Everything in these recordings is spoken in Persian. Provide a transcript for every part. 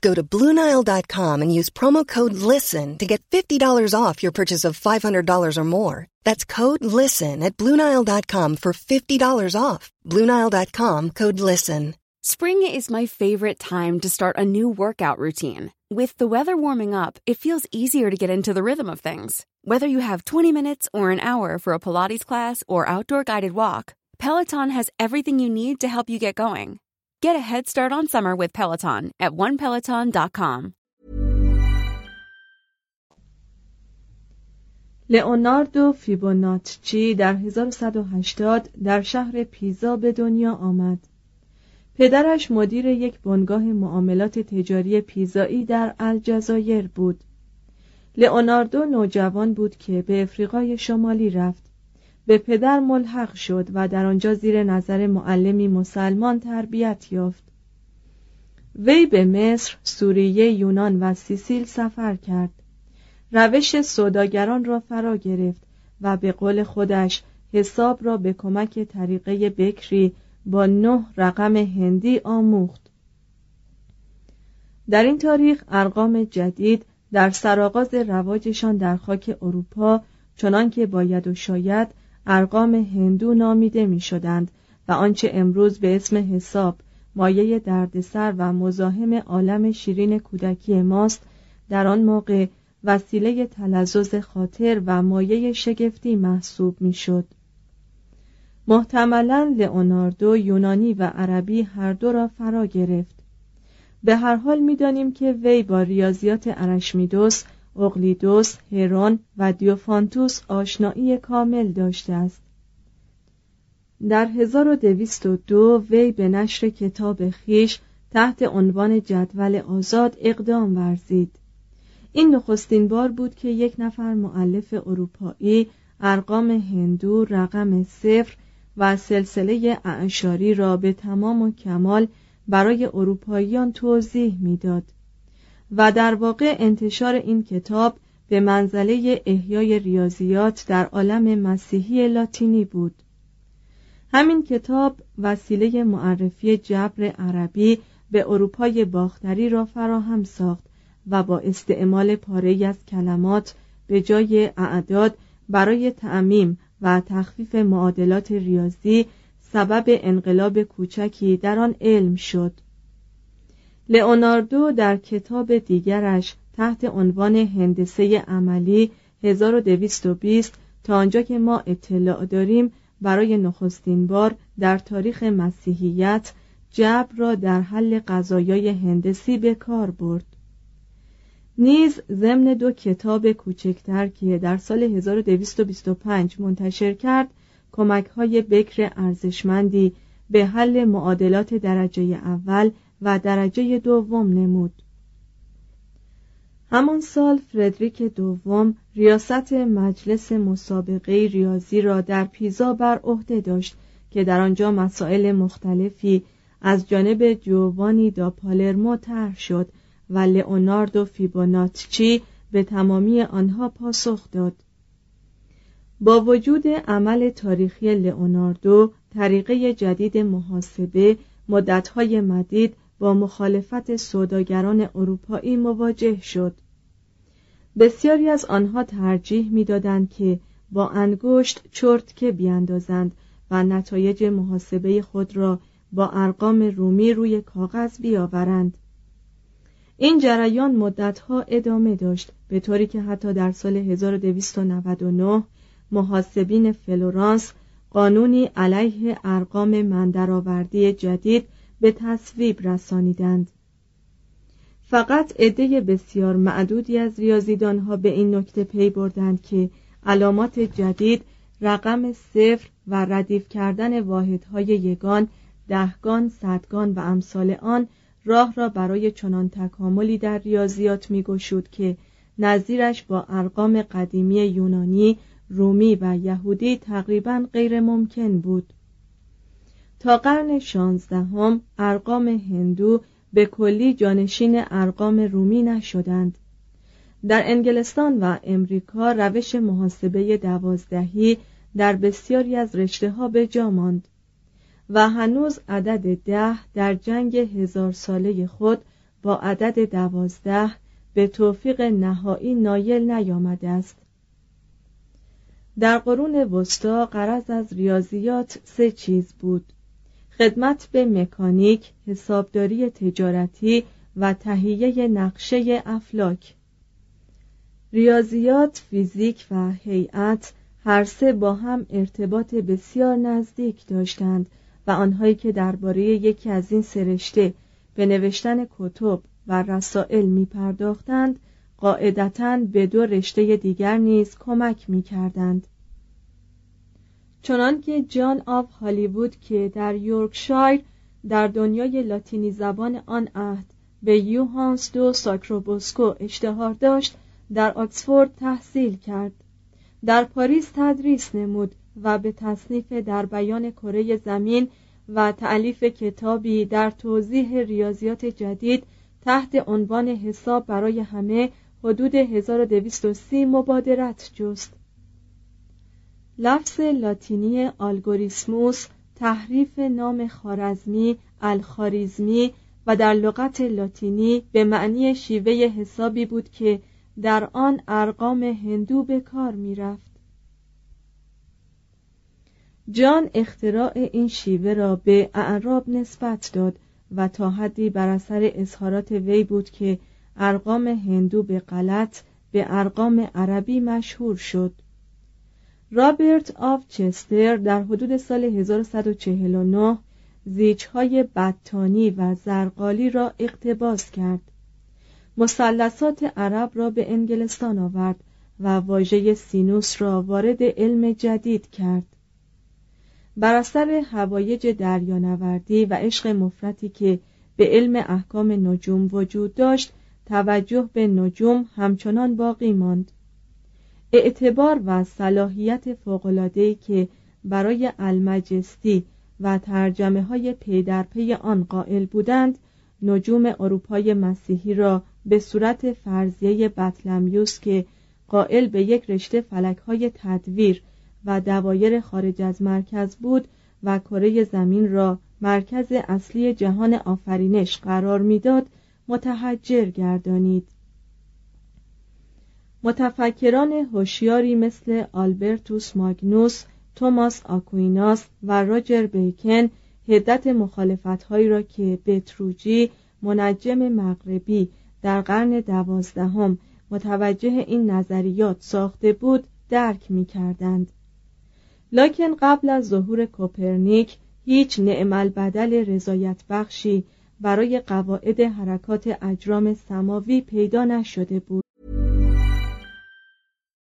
Go to BlueNile.com and use promo code LISTEN to get $50 off your purchase of $500 or more. That's code LISTEN at BlueNile.com for $50 off. BlueNile.com code LISTEN. Spring is my favorite time to start a new workout routine. With the weather warming up, it feels easier to get into the rhythm of things. Whether you have 20 minutes or an hour for a Pilates class or outdoor guided walk, Peloton has everything you need to help you get going. Get a head start on summer with Peloton at onepeloton.com. لئوناردو فیبوناچی در 1180 در شهر پیزا به دنیا آمد. پدرش مدیر یک بنگاه معاملات تجاری پیزایی در الجزایر بود. لئوناردو نوجوان بود که به افریقای شمالی رفت. به پدر ملحق شد و در آنجا زیر نظر معلمی مسلمان تربیت یافت. وی به مصر، سوریه، یونان و سیسیل سفر کرد. روش سوداگران را فرا گرفت و به قول خودش حساب را به کمک طریقه بکری با نه رقم هندی آموخت در این تاریخ ارقام جدید در سرآغاز رواجشان در خاک اروپا چنان که باید و شاید ارقام هندو نامیده می شدند و آنچه امروز به اسم حساب مایه دردسر و مزاحم عالم شیرین کودکی ماست در آن موقع وسیله تلذذ خاطر و مایه شگفتی محسوب می‌شد. محتملا لئوناردو یونانی و عربی هر دو را فرا گرفت به هر حال می‌دانیم که وی با ریاضیات ارشمیدس اقلیدوس هرون و دیوفانتوس آشنایی کامل داشته است. در 1202 وی به نشر کتاب خیش تحت عنوان جدول آزاد اقدام ورزید. این نخستین بار بود که یک نفر معلف اروپایی ارقام هندو رقم صفر و سلسله اعشاری را به تمام و کمال برای اروپاییان توضیح می‌داد. و در واقع انتشار این کتاب به منزله احیای ریاضیات در عالم مسیحی لاتینی بود. همین کتاب وسیله معرفی جبر عربی به اروپای باختری را فراهم ساخت و با استعمال پاره از کلمات به جای اعداد برای تعمیم و تخفیف معادلات ریاضی سبب انقلاب کوچکی در آن علم شد. لئوناردو در کتاب دیگرش تحت عنوان هندسه عملی 1220 تا آنجا که ما اطلاع داریم برای نخستین بار در تاریخ مسیحیت جبر را در حل قضایای هندسی به کار برد. نیز ضمن دو کتاب کوچکتر که در سال 1225 منتشر کرد کمک های بکر ارزشمندی به حل معادلات درجه اول و درجه دوم نمود. همان سال فردریک دوم ریاست مجلس مسابقه ریاضی را در پیزا بر عهده داشت که در آنجا مسائل مختلفی از جانب جووانی دا پالرمو طرح شد و لئوناردو فیبوناتچی به تمامی آنها پاسخ داد. با وجود عمل تاریخی لئوناردو طریقه جدید محاسبه مدتهای مدید با مخالفت سوداگران اروپایی مواجه شد. بسیاری از آنها ترجیح می‌دادند که با انگشت چرتکه بیاندازند و نتایج محاسبه خود را با ارقام رومی روی کاغذ بیاورند. این جریان مدتها ادامه داشت به طوری که حتی در سال 1299 محاسبین فلورانس قانونی علیه ارقام من‌درآوردی جدید به تصویب رسانیدند. فقط عده بسیار معدودی از ریاضیدانها به این نکته پی بردند که علامات جدید رقم صفر و ردیف کردن واحدهای یگان دهگان صدگان و امثال آن راه را برای چنان تکاملی در ریاضیات میگشود که نظیرش با ارقام قدیمی یونانی رومی و یهودی تقریبا غیر ممکن بود. تا قرن شانزدهم ارقام هندو به کلی جانشین ارقام رومی نشدند. در انگلستان و امریکا روش محاسبه دوازدهی در بسیاری از رشته ها به جا ماند و هنوز عدد ده در جنگ هزار ساله خود با عدد دوازده به توفیق نهایی نایل نیامده است. در قرون وسطا قرض از ریاضیات سه چیز بود. خدمت به مکانیک، حسابداری تجارتی و تهیه نقشه افلاک ریاضیات، فیزیک و هیئت هر سه با هم ارتباط بسیار نزدیک داشتند و آنهایی که درباره یکی از این سه رشته به نوشتن کتب و رسائل می پرداختند قاعدتا به دو رشته دیگر نیز کمک می کردند. چنانکه جان آف هالیوود که در یورکشایر در دنیای لاتینی زبان آن عهد به یوهانس دو ساکروبوسکو اشتهار داشت در آکسفورد تحصیل کرد. در پاریس تدریس نمود و به تصنیف در بیان کره زمین و تعلیف کتابی در توضیح ریاضیات جدید تحت عنوان حساب برای همه حدود 1230 مبادرت جست. لفظ لاتینی آلگوریسموس تحریف نام خارزمی الخاریزمی و در لغت لاتینی به معنی شیوه حسابی بود که در آن ارقام هندو به کار می رفت. جان اختراع این شیوه را به اعراب نسبت داد و تا حدی بر اثر اظهارات وی بود که ارقام هندو به غلط به ارقام عربی مشهور شد رابرت آف چستر در حدود سال 1149 زیچهای بطانی و زرقالی را اقتباس کرد. مثلثات عرب را به انگلستان آورد و واژه سینوس را وارد علم جدید کرد. بر اثر هوایج دریانوردی و عشق مفرتی که به علم احکام نجوم وجود داشت توجه به نجوم همچنان باقی ماند. اعتبار و صلاحیت فوقلادهی که برای المجستی و ترجمه های پی آن قائل بودند نجوم اروپای مسیحی را به صورت فرضیه بطلمیوس که قائل به یک رشته فلک های تدویر و دوایر خارج از مرکز بود و کره زمین را مرکز اصلی جهان آفرینش قرار می‌داد متحجر گردانید. متفکران هوشیاری مثل آلبرتوس ماگنوس توماس آکویناس و راجر بیکن هدت مخالفتهایی را که بتروجی منجم مغربی در قرن دوازدهم متوجه این نظریات ساخته بود درک می کردند. لکن قبل از ظهور کوپرنیک هیچ نعمل بدل رضایت بخشی برای قواعد حرکات اجرام سماوی پیدا نشده بود.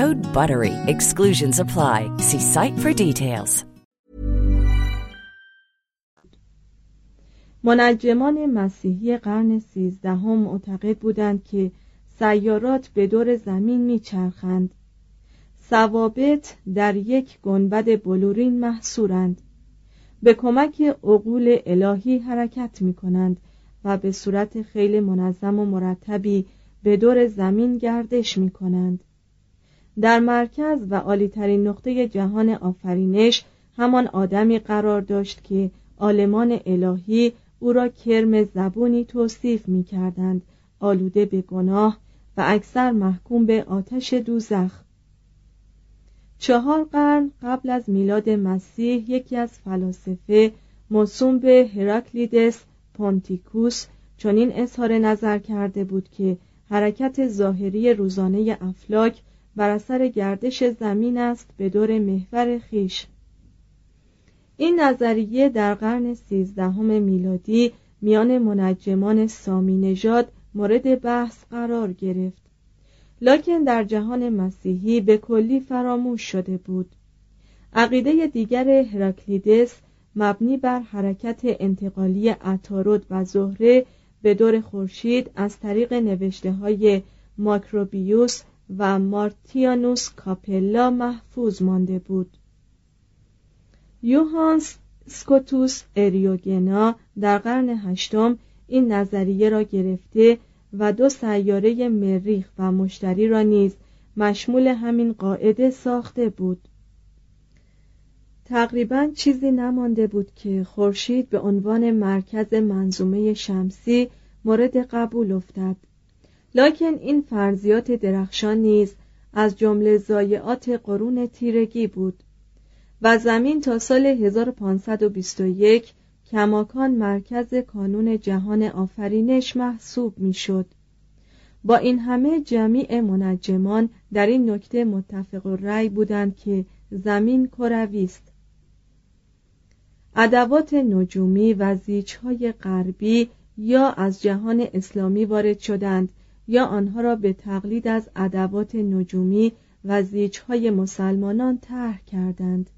Code BUTTERY. Exclusions apply. See site for details. منجمان مسیحی قرن سیزدهم معتقد بودند که سیارات به دور زمین میچرخند ثوابت در یک گنبد بلورین محصورند به کمک عقول الهی حرکت می کنند و به صورت خیلی منظم و مرتبی به دور زمین گردش می کنند در مرکز و عالیترین نقطه جهان آفرینش همان آدمی قرار داشت که آلمان الهی او را کرم زبونی توصیف می کردند آلوده به گناه و اکثر محکوم به آتش دوزخ. چهار قرن قبل از میلاد مسیح یکی از فلاسفه موسوم به هراکلیدس پونتیکوس چنین اظهار نظر کرده بود که حرکت ظاهری روزانه افلاک بر اثر گردش زمین است به دور محور خیش. این نظریه در قرن سیزدهم میلادی میان منجمان سامی نژاد مورد بحث قرار گرفت. لکن در جهان مسیحی به کلی فراموش شده بود. عقیده دیگر هراکلیدس مبنی بر حرکت انتقالی عطارد و زهره به دور خورشید از طریق نوشته های ماکروبیوس و مارتیانوس کاپلا محفوظ مانده بود. یوهانس سکوتوس اریوگنا در قرن هشتم این نظریه را گرفته و دو سیاره مریخ و مشتری را نیز مشمول همین قاعده ساخته بود. تقریبا چیزی نمانده بود که خورشید به عنوان مرکز منظومه شمسی مورد قبول افتد. لکن این فرضیات درخشان نیز از جمله ضایعات قرون تیرگی بود و زمین تا سال 1521 کماکان مرکز کانون جهان آفرینش محسوب می‌شد. با این همه جمیع منجمان در این نکته متفق رأی بودند که زمین کروی است ادوات نجومی و زیچهای غربی یا از جهان اسلامی وارد شدند یا آنها را به تقلید از ادوات نجومی و زیچهای مسلمانان طرح کردند.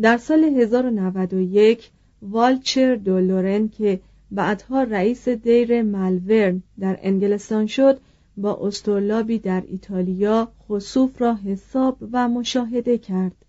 در سال 1091 والچر دولورن که بعدها رئیس دیر ملورن در انگلستان شد با استرلابی در ایتالیا خصوف را حساب و مشاهده کرد.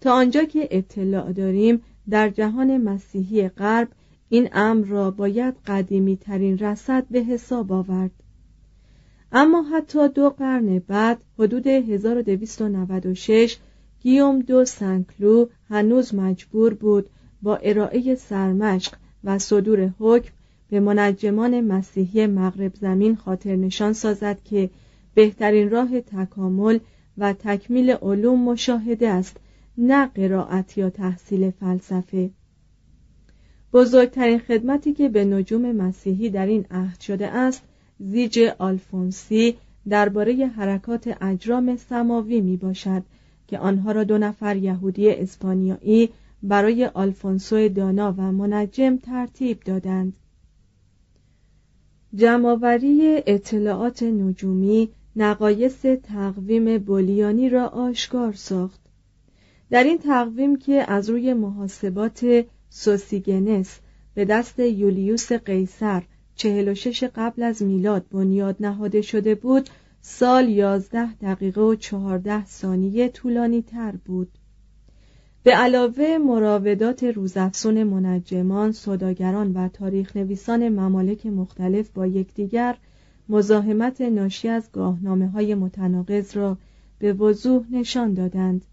تا آنجا که اطلاع داریم در جهان مسیحی غرب این امر را باید قدیمی ترین رسد به حساب آورد. اما حتی دو قرن بعد حدود 1296 گیوم دو سنکلو هنوز مجبور بود با ارائه سرمشق و صدور حکم به منجمان مسیحی مغرب زمین خاطر نشان سازد که بهترین راه تکامل و تکمیل علوم مشاهده است نه قرائت یا تحصیل فلسفه. بزرگترین خدمتی که به نجوم مسیحی در این عهد شده است زیج آلفونسی درباره حرکات اجرام سماوی می باشد که آنها را دو نفر یهودی اسپانیایی برای آلفونسو دانا و منجم ترتیب دادند. جمعآوری اطلاعات نجومی نقایص تقویم بولیانی را آشکار ساخت. در این تقویم که از روی محاسبات سوسیگنس به دست یولیوس قیصر چهل و شش قبل از میلاد بنیاد نهاده شده بود سال یازده دقیقه و چهارده ثانیه طولانی تر بود. به علاوه مراودات روزافزون منجمان، صداگران و تاریخ نویسان ممالک مختلف با یکدیگر مزاحمت ناشی از گاهنامه های متناقض را به وضوح نشان دادند.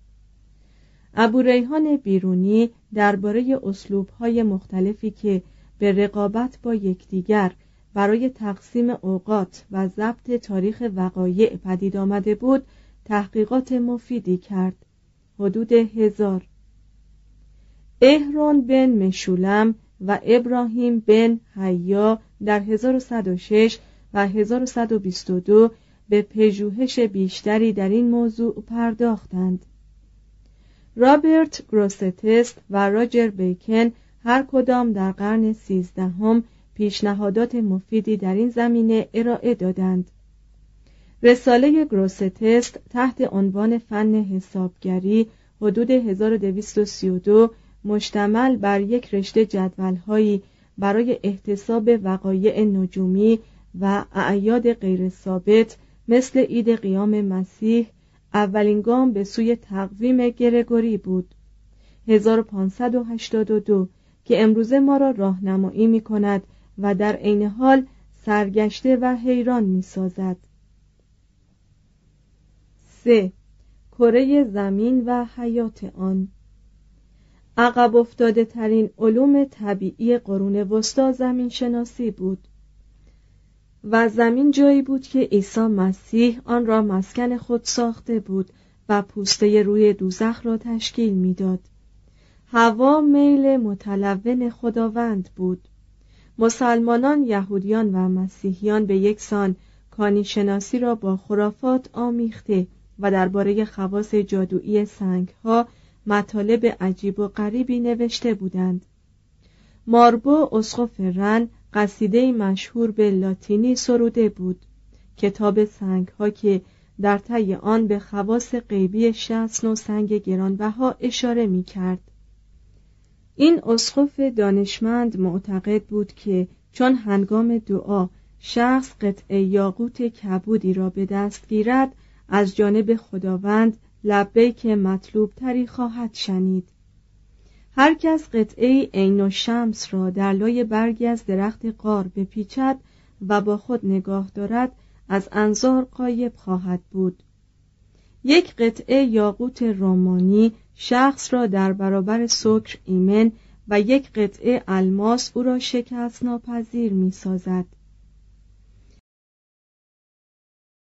ابو ریحان بیرونی درباره اسلوب های مختلفی که به رقابت با یکدیگر برای تقسیم اوقات و ضبط تاریخ وقایع پدید آمده بود تحقیقات مفیدی کرد. حدود هزار. اهرون بن مشولم و ابراهیم بن حیا در 1106 و 1122 به پژوهش بیشتری در این موضوع پرداختند. رابرت گروستست و راجر بیکن هر کدام در قرن سیزدهم پیشنهادات مفیدی در این زمینه ارائه دادند. رساله گروستست تحت عنوان فن حسابگری حدود 1232 مشتمل بر یک رشته جدولهایی برای احتساب وقایع نجومی و اعیاد غیر ثابت مثل عید قیام مسیح اولین گام به سوی تقویم گرگوری بود. 1582 که امروزه ما را راهنمایی می کند و در عین حال سرگشته و حیران می سازد 3. کره زمین و حیات آن. عقب افتاده ترین علوم طبیعی قرون وسطا زمین شناسی بود. و زمین جایی بود که عیسی مسیح آن را مسکن خود ساخته بود و پوسته روی دوزخ را تشکیل می‌داد. هوا میل متلون خداوند بود مسلمانان یهودیان و مسیحیان به یک سان کانی شناسی را با خرافات آمیخته و درباره خواص جادویی سنگ ها مطالب عجیب و غریبی نوشته بودند ماربو اسقف رن قصیده مشهور به لاتینی سروده بود کتاب سنگ ها که در طی آن به خواص غیبی شصن و سنگ گرانبها اشاره می کرد. این اسقف دانشمند معتقد بود که چون هنگام دعا شخص قطعه یاقوت کبودی را به دست گیرد از جانب خداوند لبیک مطلوب تری خواهد شنید هر کس قطعه عین و شمس را در لای برگی از درخت قار بپیچد و با خود نگاه دارد از انظار قایب خواهد بود. یک قطعه یاقوت رومانی شخص را در برابر سکر ایمن و یک قطعه الماس او را شکست ناپذیر می سازد